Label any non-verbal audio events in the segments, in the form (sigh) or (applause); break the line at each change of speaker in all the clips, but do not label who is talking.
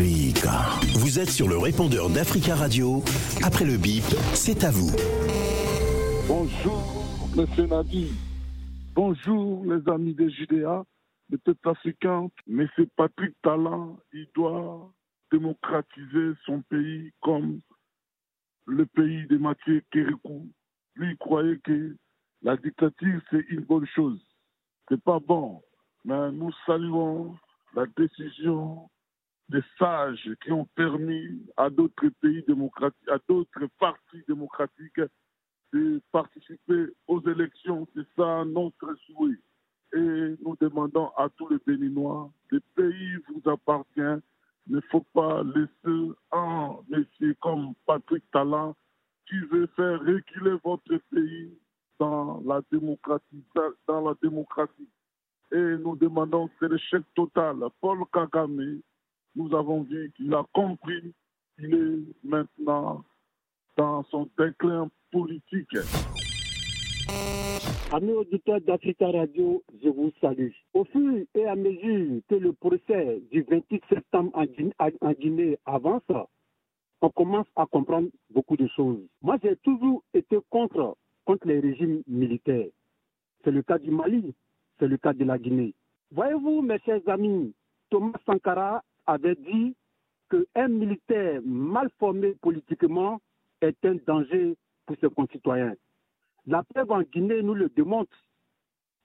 Vous êtes sur le répondeur d'Africa Radio. Après le bip, c'est à vous.
Bonjour, monsieur Nadi. Bonjour, les amis de Judéa, le peuple africain. C'est Patrick Talent, il doit démocratiser son pays comme le pays de Mathieu Kérékou. Lui, il croyait que la dictature, c'est une bonne chose. C'est pas bon. Mais nous saluons la décision des sages qui ont permis à d'autres pays démocratiques, à d'autres partis démocratiques de participer aux élections. C'est ça notre souhait. Et nous demandons à tous les Béninois, le pays vous appartient. Il ne faut pas laisser un monsieur comme Patrick Talent qui veut faire reculer votre pays dans la démocratie. Dans la démocratie. Et nous demandons, c'est l'échec total. Paul Kagame, nous avons vu qu'il a compris qu'il est maintenant dans son déclin politique.
Amis auditeurs d'Africa Radio, je vous salue. Au fur et à mesure que le procès du 28 septembre en Guinée avance, on commence à comprendre beaucoup de choses. Moi, j'ai toujours été contre, contre les régimes militaires. C'est le cas du Mali, c'est le cas de la Guinée. Voyez-vous, mes chers amis, Thomas Sankara avait dit qu'un militaire mal formé politiquement est un danger pour ses concitoyens. La preuve en Guinée nous le démontre.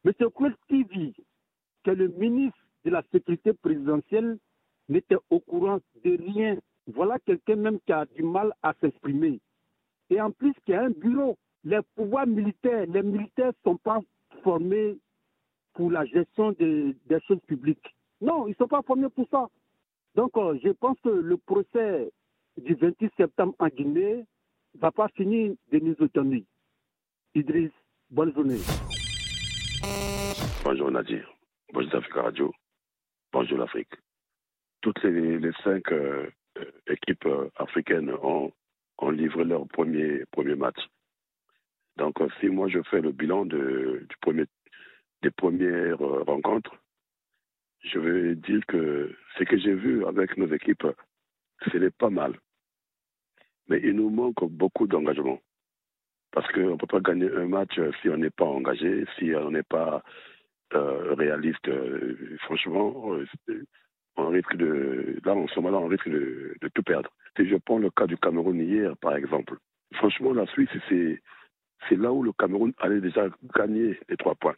M. Kwestivi, qui est le ministre de la Sécurité présidentielle, n'était au courant de rien. Voilà quelqu'un même qui a du mal à s'exprimer. Et en plus, qui a un bureau. Les pouvoirs militaires, les militaires ne sont pas formés pour la gestion des, choses publiques. Non, ils ne sont pas formés pour ça. Donc, euh, je pense que le procès du 28 septembre en Guinée ne va pas finir de nous étonner. Idriss, bonne journée.
Bonjour Nadir. Bonjour Africa Radio. Bonjour l'Afrique. Toutes les, cinq euh, équipes euh, africaines ont, livré leur premier, premier match. Donc, si moi je fais le bilan de, du premier des premières rencontres, je veux dire que ce que j'ai vu avec nos équipes, ce n'est pas mal. Mais il nous manque beaucoup d'engagement. Parce qu'on ne peut pas gagner un match si on n'est pas engagé, si on n'est pas euh, réaliste. Euh, franchement, on risque de. Là, en ce moment-là, on risque de, de, tout perdre. Si je prends le cas du Cameroun hier, par exemple, franchement, la Suisse, c'est là où le Cameroun allait déjà gagner les trois points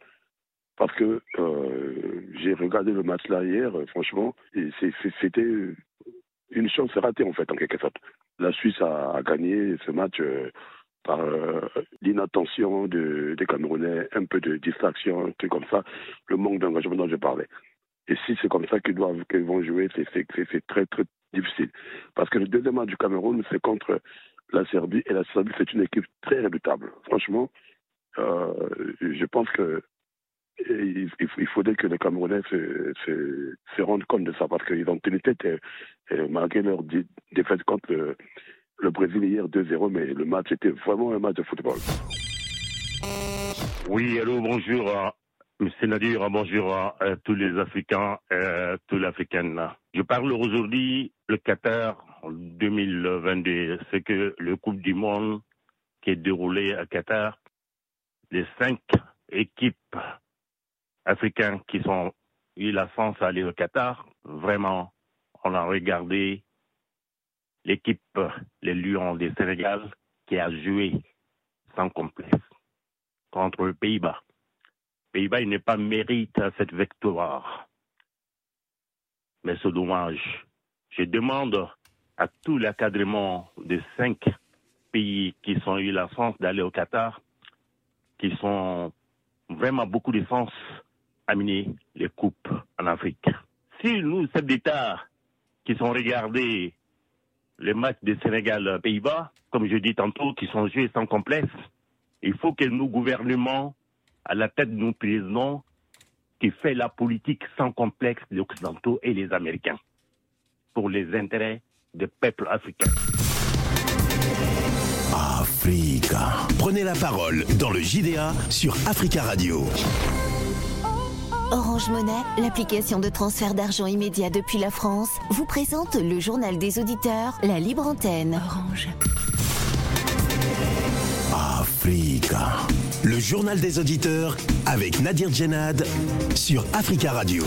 parce que euh, j'ai regardé le match là hier, euh, franchement, c'était une chance ratée en fait, en quelque sorte. La Suisse a, gagné ce match euh, par l'inattention des Camerounais, un peu de distraction, un truc comme ça, le manque d'engagement dont je parlais. Et si c'est comme ça qu'ils doivent qu'ils vont jouer, c'est très très difficile. Parce que le deuxième match du Cameroun, c'est contre la Serbie, et la Serbie, c'est une équipe très redoutable. Franchement, je pense que il, il, faudrait que les Camerounais se, rendent compte de ça parce qu'ils ont tenu tête malgré leur défaite contre le, Brésil hier 2-0, mais le match était vraiment un match de football.
Oui, allô, bonjour, M. Nadir, bonjour à tous les Africains et toutes les Africaines. Je parle aujourd'hui le Qatar en 2022, c'est que le Coupe du Monde qui est déroulé à Qatar, les cinq équipes africains qui sont eu la chance d'aller au Qatar, vraiment, on a regardé l'équipe, les Lions du Sénégal, qui a joué sans complexe contre le Pays-Bas. Pays-Bas, il n'est pas mérite cette victoire. Mais c'est dommage. Je demande à tout l'encadrement des cinq pays qui ont eu la chance d'aller au Qatar, qui sont vraiment beaucoup de sens amener les coupes en Afrique. Si nous, chefs d'État, qui sont regardés les matchs des Sénégal-Pays-Bas, comme je dis tantôt, qui sont joués sans complexe, il faut que nos gouvernements, à la tête de nos présidents, qui fait la politique sans complexe des Occidentaux et les Américains, pour les intérêts des peuples africains.
Africa. Prenez la parole dans le JDA sur Africa Radio.
Orange Monnaie, l'application de transfert d'argent immédiat depuis la France, vous présente le journal des auditeurs, la libre antenne. Orange.
Africa. Le journal des auditeurs avec Nadir Djenad sur Africa Radio.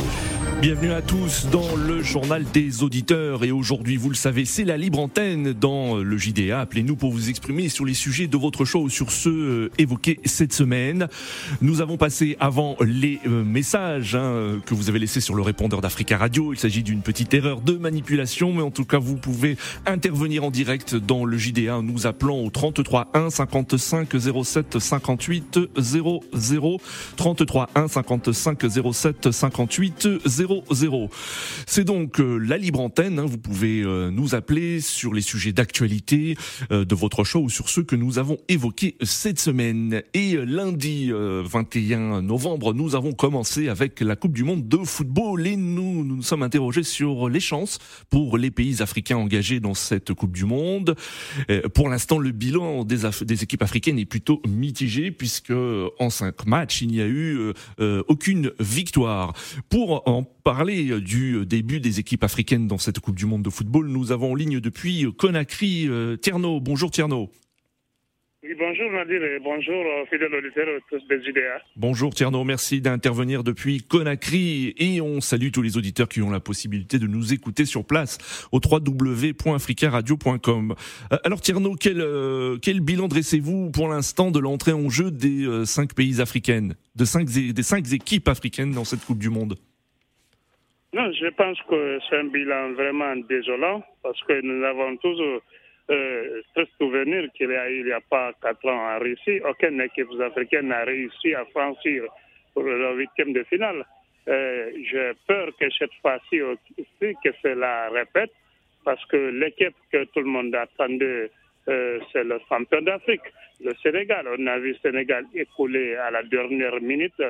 Bienvenue à tous dans le journal des auditeurs et aujourd'hui, vous le savez, c'est la libre antenne dans le JDA. Appelez-nous pour vous exprimer sur les sujets de votre choix ou sur ceux euh, évoqués cette semaine. Nous avons passé avant les euh, messages hein, que vous avez laissés sur le répondeur d'Africa Radio. Il s'agit d'une petite erreur de manipulation, mais en tout cas, vous pouvez intervenir en direct dans le JDA en nous appelant au 33 1 55 07 58 00 33 1 55 07 58 00 c'est donc euh, la libre antenne. Hein. vous pouvez euh, nous appeler sur les sujets d'actualité euh, de votre choix ou sur ceux que nous avons évoqués cette semaine. Et lundi 21 novembre, nous avons commencé avec la Coupe du Monde de football et nous nous, sommes interrogés sur les chances pour les pays africains engagés dans cette Coupe du Monde. pour l'instant, le bilan des, des, équipes africaines est plutôt mitigé puisque en cinq matchs, il n'y a eu aucune victoire. Pour en parler euh, du euh, début des équipes africaines dans cette Coupe du Monde de football. Nous avons en ligne depuis euh, Conakry Tierno. Bonjour Tierno.
Oui, bonjour Nadir et bonjour fidèles auditeurs tous des UDA.
Bonjour Tierno, merci d'intervenir depuis Conakry et on salue tous les auditeurs qui ont la possibilité de nous écouter sur place au www.africaradio.com. Alors Tierno, quel, quel bilan dressez-vous pour l'instant de l'entrée en jeu des cinq pays africaines, de cinq, des cinq équipes africaines dans cette Coupe du Monde?
Non, je pense que c'est un bilan vraiment désolant parce que nous avons toujours euh, ce souvenir qu'il y a il n'y a pas quatre ans en Russie, aucune équipe africaine n'a réussi à franchir pour le huitième de finale. Euh, J'ai peur que cette fois-ci aussi que cela répète parce que l'équipe que tout le monde attendait, euh, c'est le champion d'Afrique, le Sénégal. On a vu le Sénégal écouler à la dernière minute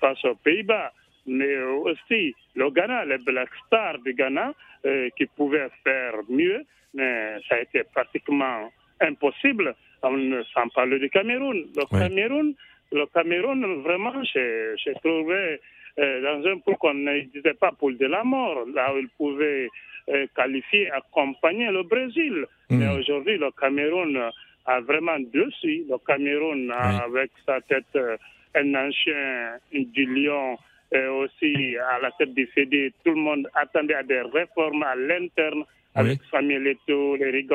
face aux Pays-Bas mais aussi le Ghana, les Black Stars du Ghana, euh, qui pouvaient faire mieux, mais ça a été pratiquement impossible. Sans parler du Cameroun. Le Cameroun, le Cameroun, vraiment, j'ai trouvé euh, dans un pool qu'on ne disait pas pool de la mort, là où il pouvait euh, qualifier, accompagner le Brésil. Hmm. Mais aujourd'hui, le Cameroun a vraiment dessus. Le Cameroun, a, avec sa tête, un ancien du lion aussi à la tête du CD, tout le monde attendait à des réformes à l'interne avec Samuel Eto'o, les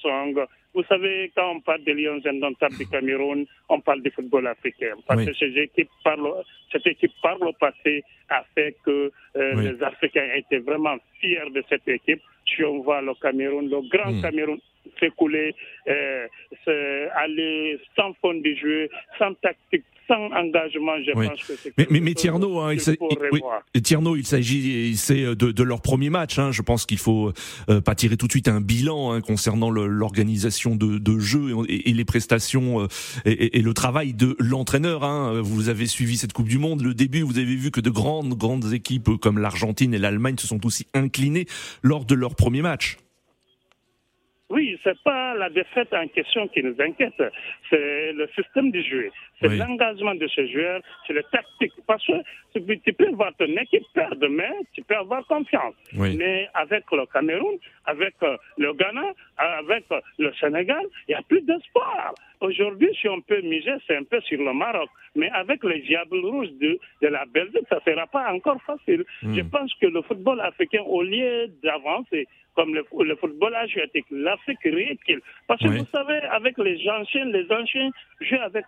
Song. Vous savez, quand on parle des Lions indomptables du Cameroun, on parle du football africain. Parce que cette équipe, par le, cette équipe, par le passé, a fait que euh, les Africains étaient vraiment fiers de cette équipe. Si on voit le Cameroun, le grand hmm. Cameroun s'écouler, euh, aller sans fond de jeu, sans tactique, sans engagement, je pense que c'est
Mais, mais, mais Tierno, hein, il, Tierno, il s'agit c'est de, de, leur premier match. Hein. Je pense qu'il faut euh, pas tirer tout de suite un bilan hein, concernant l'organisation de, de jeu et, et, les prestations euh, et, et, le travail de l'entraîneur. Vous avez suivi cette Coupe du Monde. Le début, vous avez vu que de grandes grandes équipes comme l'Argentine et l'Allemagne se sont aussi inclinées lors de leur premier match.
Oui, c'est pas la défaite en question qui nous inquiète, c'est le système de jeu, c'est l'engagement de ces joueurs, c'est le tactique. Parce que tu peux voir ton équipe perdre demain, tu peux avoir confiance. Mais avec le Cameroun, avec euh, le Ghana, avec euh, le Sénégal, il n'y a plus d'espoir. Aujourd'hui, si on peut miser, c'est un peu sur le Maroc. Mais avec les diables rouges de, de la Belgique, ça ne sera pas encore facile. Hmm. Je pense que le football africain, au lieu d'avancer, comme le, football asiatique, l'Afrique recule. Parce que vous savez, avec les anciens, les anciens jouent avec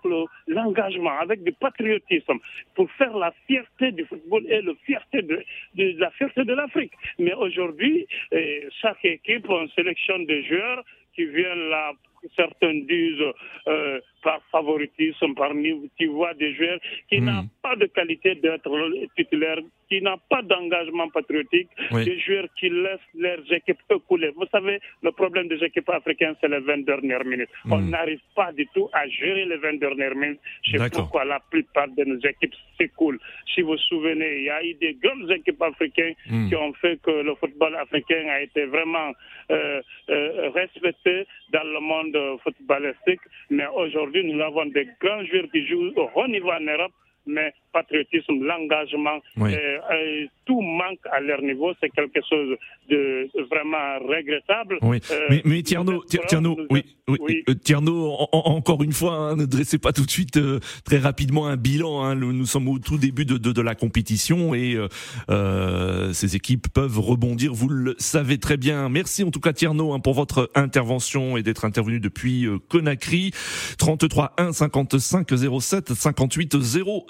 l'engagement, avec du patriotisme, pour faire la fierté du football et la fierté de, la fierté de l'Afrique. Mais aujourd'hui, eh, chaque équipe, on sélectionne des joueurs qui viennent là certains disent euh, par favoritisme, par tu vois des joueurs qui hmm. n'ont pas de qualité d'être titulaire, qui n'ont pas d'engagement patriotique, des joueurs qui laissent leurs équipes couler. Vous savez, le problème des équipes africaines, c'est les 20 dernières minutes. On hmm. n'arrive pas du tout à gérer les 20 dernières minutes. C'est pourquoi la plupart de nos équipes s'écoulent. Si vous vous souvenez, il y a eu des grandes équipes africaines hmm. qui ont fait que le football africain a été vraiment euh, euh, respecté dans le monde footballistique. Mais aujourd'hui, nous avons des grands joueurs qui jouent au haut niveau en Europe, mais patriotisme, l'engagement, tout manque à leur niveau. C'est quelque chose de vraiment regrettable.
Oui. mais, mais Tierno, Tierno, oui, oui, Tierno, encore une fois, hein, ne dressez pas tout de suite très rapidement un bilan. Hein. Nous, sommes au tout début de, de, de la compétition et euh, ces équipes peuvent rebondir. Vous le savez très bien. Merci en tout cas Tierno hein, pour votre intervention et d'être intervenu depuis Conakry. 33 1 55 07 58 00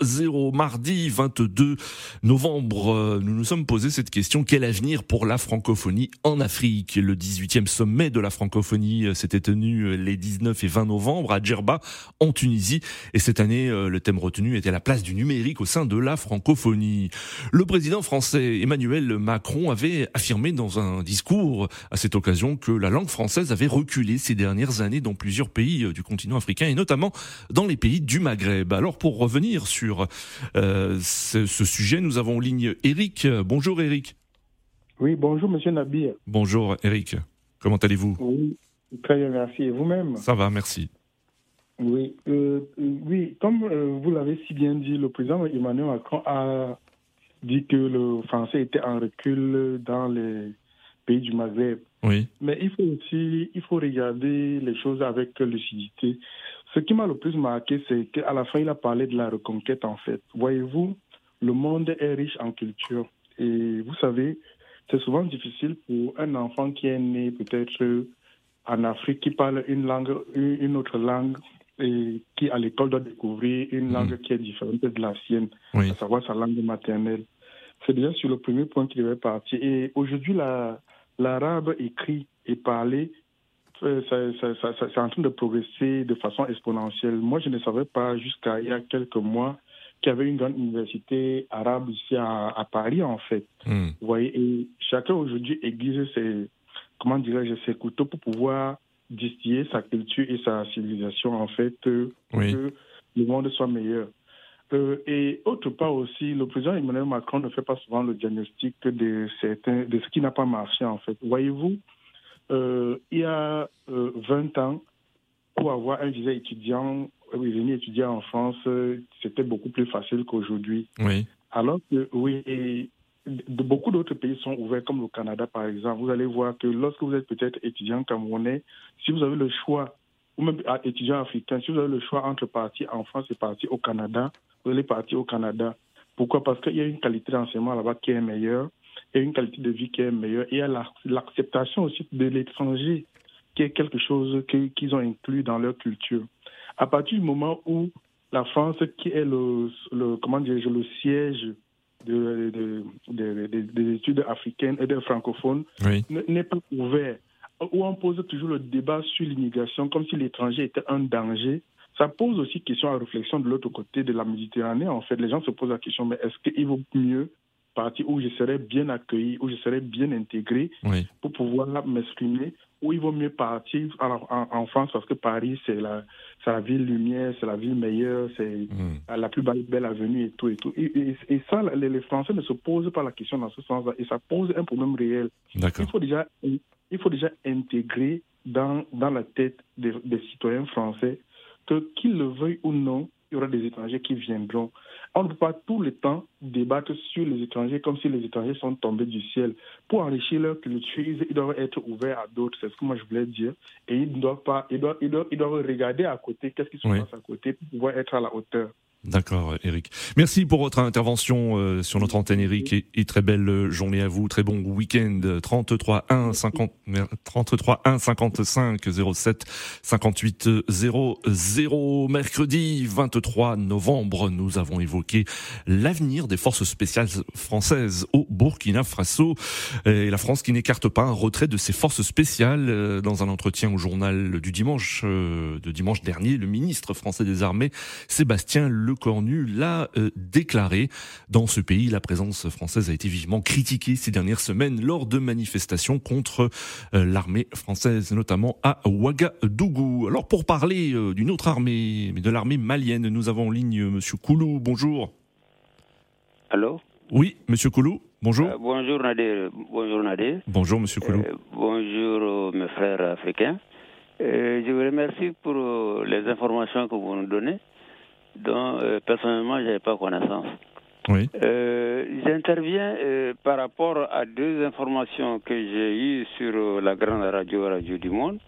mardi 22 novembre. Nous nous sommes posé cette question quel avenir pour la francophonie en Afrique? Le 18e sommet de la francophonie s'était tenu les 19 et 20 novembre à Djerba en Tunisie et cette année le thème retenu était la place du numérique au sein de la francophonie. Le président français Emmanuel Macron avait affirmé dans un discours à cette occasion que la langue française avait reculé ces dernières années dans plusieurs pays du continent africain et notamment dans les pays du Maghreb. Alors pour revenir sur euh, ce, sujet, nous avons en ligne Eric. Bonjour Eric.
Oui, bonjour Monsieur Nabi.
Bonjour Eric. Comment allez-vous?
Oui, très bien, merci. Et vous-même?
Ça va, merci.
Oui, euh, oui, comme euh, vous l'avez si bien dit, le président Emmanuel Macron a dit que le français était en recul dans les pays du Maghreb.
Oui.
Mais il faut aussi il faut regarder les choses avec lucidité. Ce qui m'a le plus marqué, c'est qu'à la fin, il a parlé de la reconquête, en fait. Voyez-vous, le monde est riche en culture. Et vous savez, c'est souvent difficile pour un enfant qui est né peut-être en Afrique, qui parle une langue, une autre langue, et qui à l'école doit découvrir une langue mhm. qui est différente de la sienne, à savoir sa langue maternelle. C'est déjà sur le premier point qu'il devait partir. Et aujourd'hui, l'arabe écrit et parlé c'est en train de progresser de façon exponentielle. Moi, je ne savais pas jusqu'à il y a quelques mois qu'il y avait une grande université arabe ici à, Paris, en fait. Hmm. Vous voyez, et chacun aujourd'hui aiguise ses, comment dirais-je, ses couteaux pour pouvoir distiller sa culture et sa civilisation, en fait, euh, pour que le monde soit meilleur. Euh, et autre part aussi, le président Emmanuel Macron ne fait pas souvent le diagnostic de, certains, de ce qui n'a pas marché, en fait. Voyez-vous, euh, il y a 20 euh, ans, pour avoir un visa étudiant, euh, venir étudier en France, c'était beaucoup plus facile qu'aujourd'hui.
Oui.
Alors que, oui, beaucoup d'autres pays sont ouverts, comme le Canada par exemple. Vous allez voir que lorsque vous êtes peut-être étudiant camerounais, si vous avez le choix, ou même étudiant africain, si vous avez le choix entre partir en France et partir au Canada, vous allez partir au Canada. Pourquoi? Parce qu'il y a une qualité d'enseignement là-bas qui est meilleure et une qualité de vie qui est meilleure. Et il y a l'acceptation aussi de l'étranger, qui est quelque chose qu'ils ont inclus dans leur culture. À partir du moment où la France, qui est le, comment dire, le siège de, des études africaines et des francophones, n'est pas ouvert, où on pose toujours le débat sur l'immigration comme si l'étranger était un danger, ça pose aussi question à réflexion de l'autre côté de la Méditerranée. En fait, les gens se posent la question, mais est-ce qu'il vaut mieux partie où je serais bien accueilli, où je serais bien intégré pour pouvoir m'exprimer, où il vaut mieux partir alors, en, France parce que Paris, c'est la, la ville lumière, c'est la ville meilleure, c'est mm. la plus belle, avenue et tout. Et, tout. Et, ça, les, Français ne se posent pas la question dans ce sens-là et ça pose un problème réel. Il faut déjà, il faut déjà intégrer dans, dans la tête des, des citoyens français que qu'ils le veuillent ou non, il y aura des étrangers qui viendront. On ne peut pas tout le temps débattre sur les étrangers comme si les étrangers sont tombés du ciel. Pour enrichir leur culture, ils doivent être ouverts à d'autres, c'est ce que moi je voulais dire. Et ils doivent pas, ils doivent, ils doivent, ils doivent regarder à côté, qu'est-ce qui se passe à côté pour pouvoir être à la hauteur.
D'accord, Eric. Merci pour votre intervention euh, sur notre antenne, Eric, et, très belle euh, journée à vous. Très bon week-end. 33 1 50 33 1 55 07 58 00. Mercredi 23 novembre, nous avons évoqué l'avenir des forces spéciales françaises au Burkina Faso et la France qui n'écarte pas un retrait de ses forces spéciales. Euh, dans un entretien au journal du dimanche de dimanche dernier, le ministre français des Armées, Sébastien Le Cornu l'a euh, déclaré. Dans ce pays, la présence française a été vivement critiquée ces dernières semaines lors de manifestations contre euh, l'armée française, notamment à Ouagadougou. Alors pour parler euh, d'une autre armée, mais de l'armée malienne, nous avons en ligne Monsieur Koulou. Bonjour.
Allô?
Oui, Monsieur Koulou. Bonjour.
bonjour Nadir. Bonjour Nadir.
Bonjour Monsieur Koulou.
bonjour mes frères africains. je vous remercie pour les informations que vous nous donnez. Dont euh, personnellement je n'avais pas connaissance.
Oui.
Euh, J'interviens euh, par rapport à deux informations que j'ai eues sur la grande radio Radio du Monde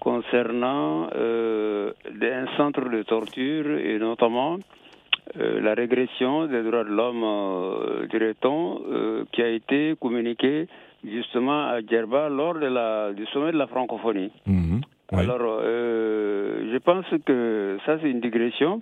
concernant un centre de torture et notamment la régression des droits de l'homme, dirait-on, qui a été communiqué justement à Djerba lors de la, du sommet de la francophonie.
Mhm. Oui.
Alors, euh, je pense que ça, c'est une digression,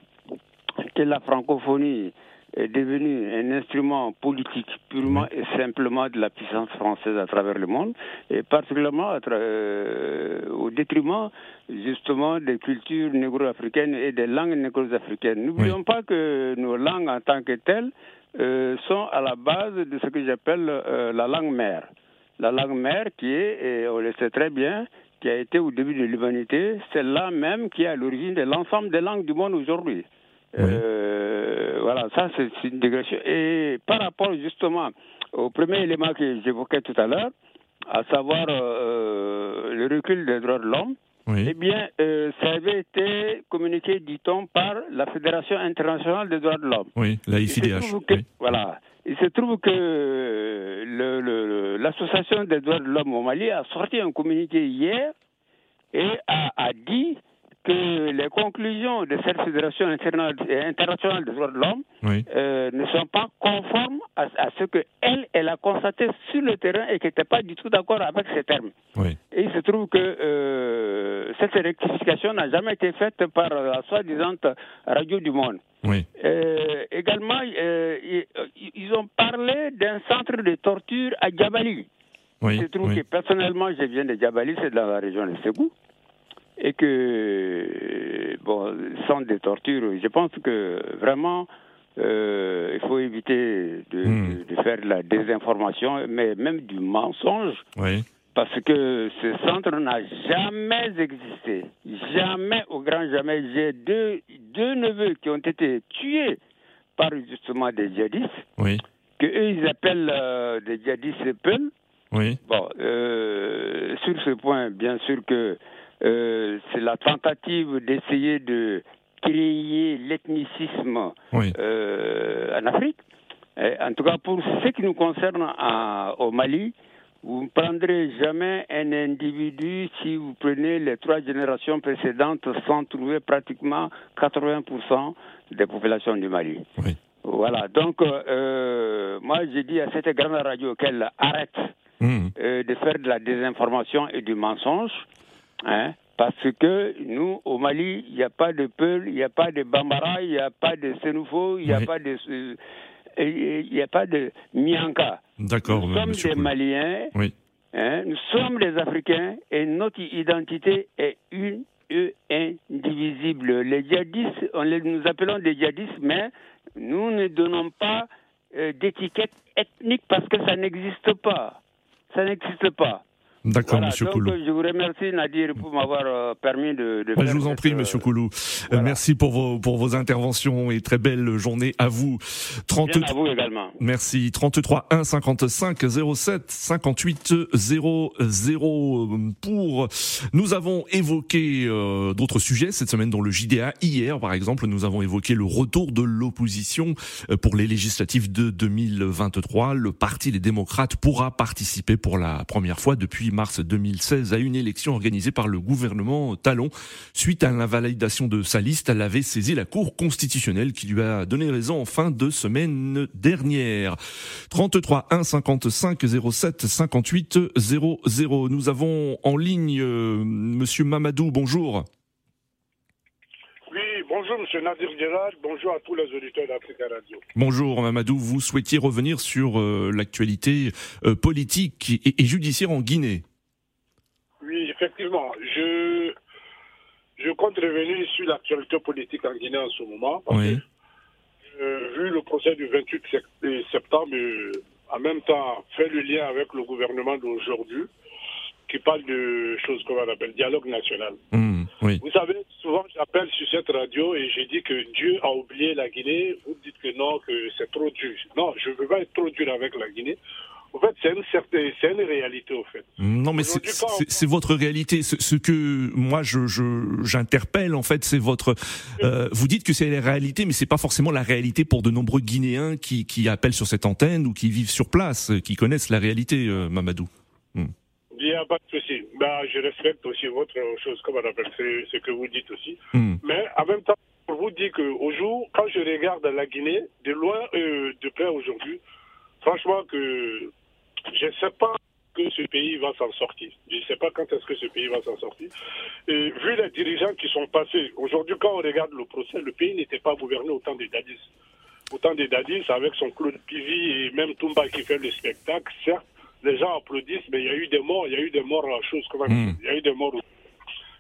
que la francophonie est devenue un instrument politique purement et simplement de la puissance française à travers le monde, et particulièrement à euh, au détriment justement des cultures négro-africaines et des langues négro-africaines. N'oublions pas que nos langues en tant que telles euh, sont à la base de ce que j'appelle euh, la langue mère. La langue mère qui est, et on le sait très bien, qui a été au début de l'humanité, c'est là même qui est à l'origine de l'ensemble des langues du monde aujourd'hui. Euh, voilà, ça c'est une digression. Et par rapport justement au premier élément que j'évoquais tout à l'heure, à savoir euh, le recul des droits de l'homme, eh bien, euh, ça avait été communiqué, dit-on, par la Fédération internationale des droits de l'homme.
Oui, la
que- Voilà. Il se trouve que l'Association des droits de l'homme au Mali a sorti un communiqué hier et a, a dit que les conclusions de cette Fédération interna- internationale des droits de l'homme
Oui.
euh, ne sont pas conformes à, à ce que elle, a constaté sur le terrain et qui n'était pas du tout d'accord avec ces termes.
Oui.
Et il se trouve que euh, cette rectification n'a jamais été faite par la soi-disant Radio du Monde.
Oui.
Euh, également, ils, ils ont parlé d'un centre de torture à Djabali.
Oui,
Il se trouve
oui.
que personnellement, je viens de Djabali, c'est dans la région de Ségou. Et que, bon, centre de torture, je pense que vraiment, euh, il faut éviter de,
Hmm.
de- faire de la désinformation, mais même du mensonge.
Oui.
Parce que ce centre n'a jamais existé. Jamais, au grand jamais. J'ai deux, deux neveux qui ont été tués par justement des djihadistes,
Oui.
que eux ils appellent euh, des djihadistes Peul.
Oui.
Bon, euh, sur ce point, bien sûr que euh, c'est la tentative d'essayer de créer l'ethnicisme
Oui.
euh, en Afrique. En tout cas, pour ce qui nous concerne à- au Mali, vous ne prendrez jamais un individu si vous prenez les trois générations précédentes sans trouver pratiquement 80% des populations du Mali.
Oui.
Voilà, donc euh, moi j'ai dit à cette grande radio qu'elle arrête euh, de faire de la désinformation et du mensonge, hein, parce que nous, au Mali, il n'y a pas de Peul, il n'y a pas de Bambara, il n'y a pas de Sénoufo, il n'y a
Oui.
pas de... euh, il n'y a pas de Mianka.
D'accord,
Nous sommes des
Koul.
Maliens,
Oui.
hein, nous sommes des Africains et notre identité est une et indivisible. Les djihadistes, on les, nous appelons des djihadistes, mais nous ne donnons pas euh, d'étiquette ethnique parce que ça n'existe pas. Ça n'existe pas.
D'accord,
Voilà,
monsieur
donc
Koulou.
je vous remercie Nadir pour m'avoir euh, permis de, de
Bah,
faire
je vous en prie,
euh,
monsieur Koulou. Euh, merci pour vos, pour vos interventions et très belle journée à vous. 30...
bien à vous également.
Merci. 33 1 55 07 58 00 pour nous avons évoqué euh, d'autres sujets cette semaine dans le JDA. Hier, par exemple, nous avons évoqué le retour de l'opposition pour les législatives de 2023. Le Parti des démocrates pourra participer pour la première fois depuis mars 2016 à une élection organisée par le gouvernement Talon. Suite à l'invalidation de sa liste, elle avait saisi la Cour constitutionnelle qui lui a donné raison en fin de semaine dernière. 33 1 55 07 58 00. Nous avons en ligne euh, Monsieur Mamadou. Bonjour.
Monsieur Nadir bonjour à tous les auditeurs d'Africa Radio.
Bonjour Mamadou. Vous souhaitiez revenir sur euh, l'actualité euh, politique et, et judiciaire en Guinée.
Oui, effectivement, je, je compte revenir sur l'actualité politique en Guinée en ce moment. Parce
Oui.
que, euh, vu le procès du 28 sep- euh, septembre, en même temps, fait le lien avec le gouvernement d'aujourd'hui, qui parle de choses qu'on appelle dialogue national.
Mmh, oui.
Vous savez, souvent j'appelle sur cette radio et je dis que Dieu a oublié la Guinée. Vous dites que non, que c'est trop dur. Non, je ne veux pas être trop dur avec la Guinée. En fait, c'est une certaine, c'est une réalité, au fait.
Non, mais c'est, c'est, votre réalité. Ce, ce que moi, je, je, j'interpelle, en fait, c'est votre. Euh, vous dites que c'est la réalité, mais c'est pas forcément la réalité pour de nombreux Guinéens qui, qui appellent sur cette antenne ou qui vivent sur place, qui connaissent la réalité, euh, Mamadou.
Hmm. N'y a pas de souci. Bah, je respecte aussi votre chose, comme on appelle, ce que vous dites aussi. Hmm. Mais en même temps, pour vous dire qu'au jour, quand je regarde la Guinée, de loin, euh, de près aujourd'hui, franchement que je ne sais pas que ce pays va s'en sortir. Je ne sais pas quand est-ce que ce pays va s'en sortir. Et vu les dirigeants qui sont passés, aujourd'hui, quand on regarde le procès, le pays n'était pas gouverné au temps des Dadis. Au temps des Dadis, avec son Claude Pivi et même Toumba qui fait le spectacle, certes, les gens applaudissent, mais il y a eu des morts, il y a eu des morts à chose comme hmm. Il y a eu des morts.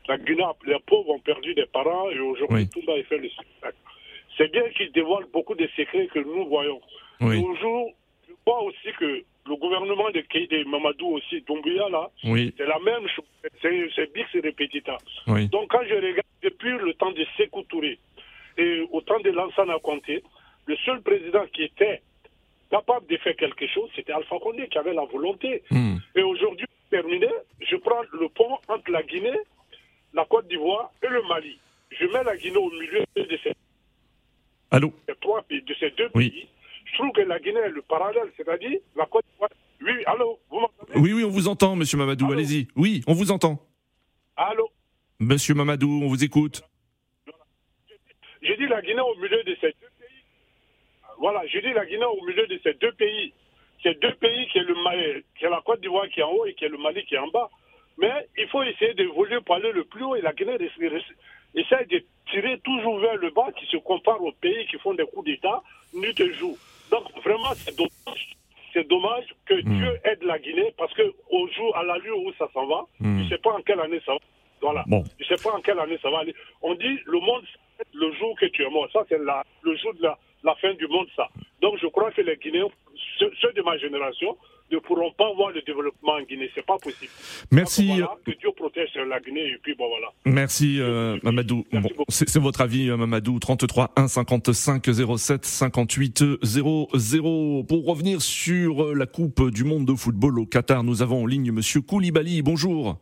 La Guinée, les pauvres ont perdu des parents et aujourd'hui, Toumba il fait le spectacle. C'est bien qu'il dévoile beaucoup de secrets que nous voyons. Toujours, je crois aussi que le gouvernement de Mamadou aussi, Doumbouya là, c'est la même chose. C'est bien, c'est répétitif. Donc quand je regarde depuis le temps de Sékou Touré et au temps de Lansana Conté, le seul président qui était capable de faire quelque chose, c'était Alpha Condé qui avait la volonté. Hmm. Et aujourd'hui, terminé, je prends le pont entre la Guinée, la Côte d'Ivoire et le Mali. Je mets la Guinée au milieu de ces,
Allô
trois pays, de ces deux pays je trouve que la Guinée est le parallèle, c'est-à-dire la Côte d'Ivoire. Oui, allô, vous m'entendez?
Oui, oui, on vous entend, monsieur Mamadou, allez-y. Oui, on vous entend.
Allô?
Monsieur Mamadou, on vous écoute.
J'ai dit la Guinée au milieu de ces deux pays. Voilà, j'ai dit la Guinée au milieu de ces deux pays. Ces deux pays qui est, le Mali, qui est la Côte d'Ivoire qui est en haut et qui est le Mali qui est en bas. Mais il faut essayer d'évoluer pour aller le plus haut et la Guinée essaie de tirer toujours vers le bas qui se compare aux pays qui font des coups d'État nuit et jour. Donc vraiment, c'est dommage. C'est dommage que hmm. Dieu aide la Guinée parce que au jour, à la l'allure où ça s'en va, hmm. je ne sais pas en quelle année ça va. Voilà. Je ne sais pas en quelle année ça va aller. On dit le monde, le jour que tu es mort. Ça, c'est le jour de la, fin du monde, ça. Donc je crois que les Guinéens, ceux de ma génération, ne pourront pas voir le développement en Guinée. C'est pas possible.
Merci.
que Dieu protège la Guinée et puis bon voilà.
Merci euh, Mamadou. c'est votre avis euh, Mamadou. 33 1 55 07 58 00. Pour revenir sur euh, la Coupe du Monde de football au Qatar, nous avons en ligne Monsieur Koulibaly. Bonjour.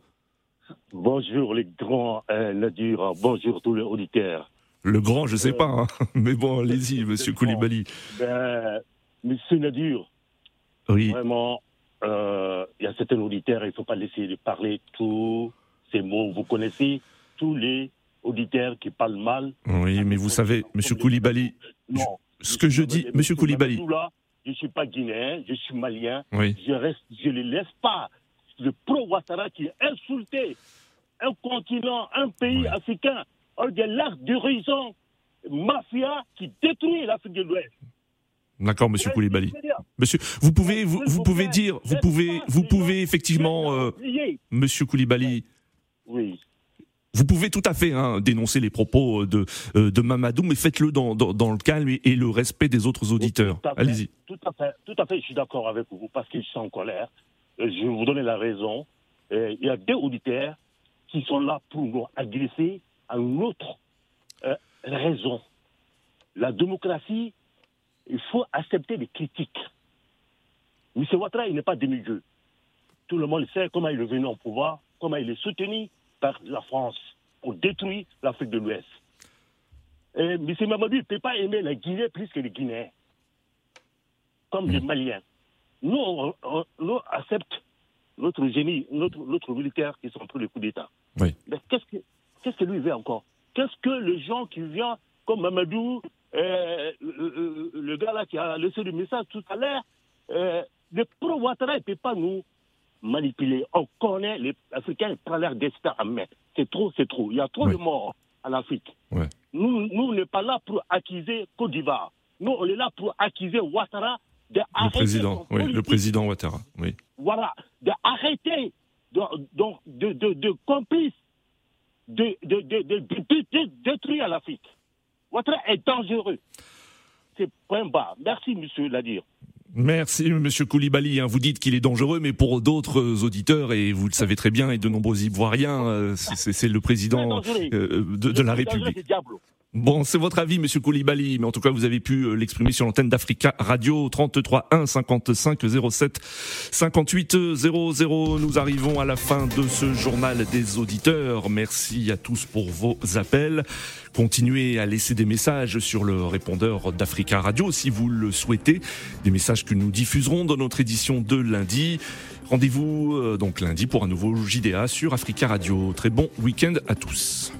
Bonjour les grands euh. Bonjour tous les auditeurs.
Le grand, je sais pas, hein. (laughs) mais bon, allez-y, Monsieur Koulibaly.
Ben, monsieur Nadir, Vraiment, euh, il y a certains auditeurs, il ne faut pas laisser de parler tous ces mots. Vous connaissez tous les auditeurs qui parlent mal.
Oui, mais vous savez, Monsieur Koulibaly, ce que je dis, Monsieur Koulibaly.
Je ne suis pas guinéen, je suis malien.
Oui.
Je reste, je ne laisse pas le pro-Ouattara qui a insulté un continent, un pays africain, de l'arc d'horizon mafia qui détruit l'Afrique de l'Ouest.
D'accord, Monsieur Koulibaly. Monsieur, vous pouvez, vous, vous pouvez dire, vous pouvez, vous pouvez effectivement, euh, Monsieur Koulibaly.
Oui.
Vous pouvez tout à fait hein, dénoncer les propos de, euh, de Mamadou, mais faites-le dans, dans, le calme et, le respect des autres auditeurs. Allez-y.
Tout à fait, tout à fait. Je suis d'accord avec vous parce qu'ils sont en colère. Euh, je vais vous donner la raison. Il y a deux auditeurs qui sont là pour nous agresser à une autre raison. La démocratie il faut accepter les critiques. M. Ouattara, il n'est pas demi-dieu. Tout le monde sait comment il est venu au pouvoir, comment il est soutenu par la France pour détruire l'Afrique de l'Ouest. M. Mamadou ne peut pas aimer la Guinée plus que les Guinéens, comme les Maliens. Nous, on, accepte notre génie, notre, notre militaire qui sont pour le coup d'État.
Mais
qu'est-ce que, qu'est-ce que lui veut encore? Qu'est-ce que les gens qui viennent, comme Mamadou, euh, le, gars là qui a laissé le message tout à l'heure, euh, le pro-Ouattara ne peut pas nous manipuler. On connaît les Africains, ils prennent leur destin en main. C'est trop, c'est trop. Il y a trop de morts en Afrique. Nous, nous, on n'est pas là pour accuser Côte d'Ivoire. Nous, on est là pour accuser Ouattara de
le président, oui, le président Ouattara, oui.
Voilà, d'arrêter de, de, de, de, complices de, de, de, de détruire l'Afrique. Votre est dangereux. C'est point bas. Merci, monsieur Ladir.
Merci, Monsieur Koulibaly. Hein. Vous dites qu'il est dangereux, mais pour d'autres auditeurs, et vous le savez très bien, et de nombreux Ivoiriens, euh, c'est le président euh, de, la République. Bon, c'est votre avis, Monsieur Koulibaly, mais en tout cas, vous avez pu euh, l'exprimer sur l'antenne d'Africa Radio 33 1 55 07 58 00. Nous arrivons à la fin de ce journal des auditeurs. Merci à tous pour vos appels. Continuez à laisser des messages sur le répondeur d'Africa Radio si vous le souhaitez. Des messages que nous diffuserons dans notre édition de lundi. Rendez-vous euh, donc lundi pour un nouveau JDA sur Africa Radio. Très bon week-end à tous.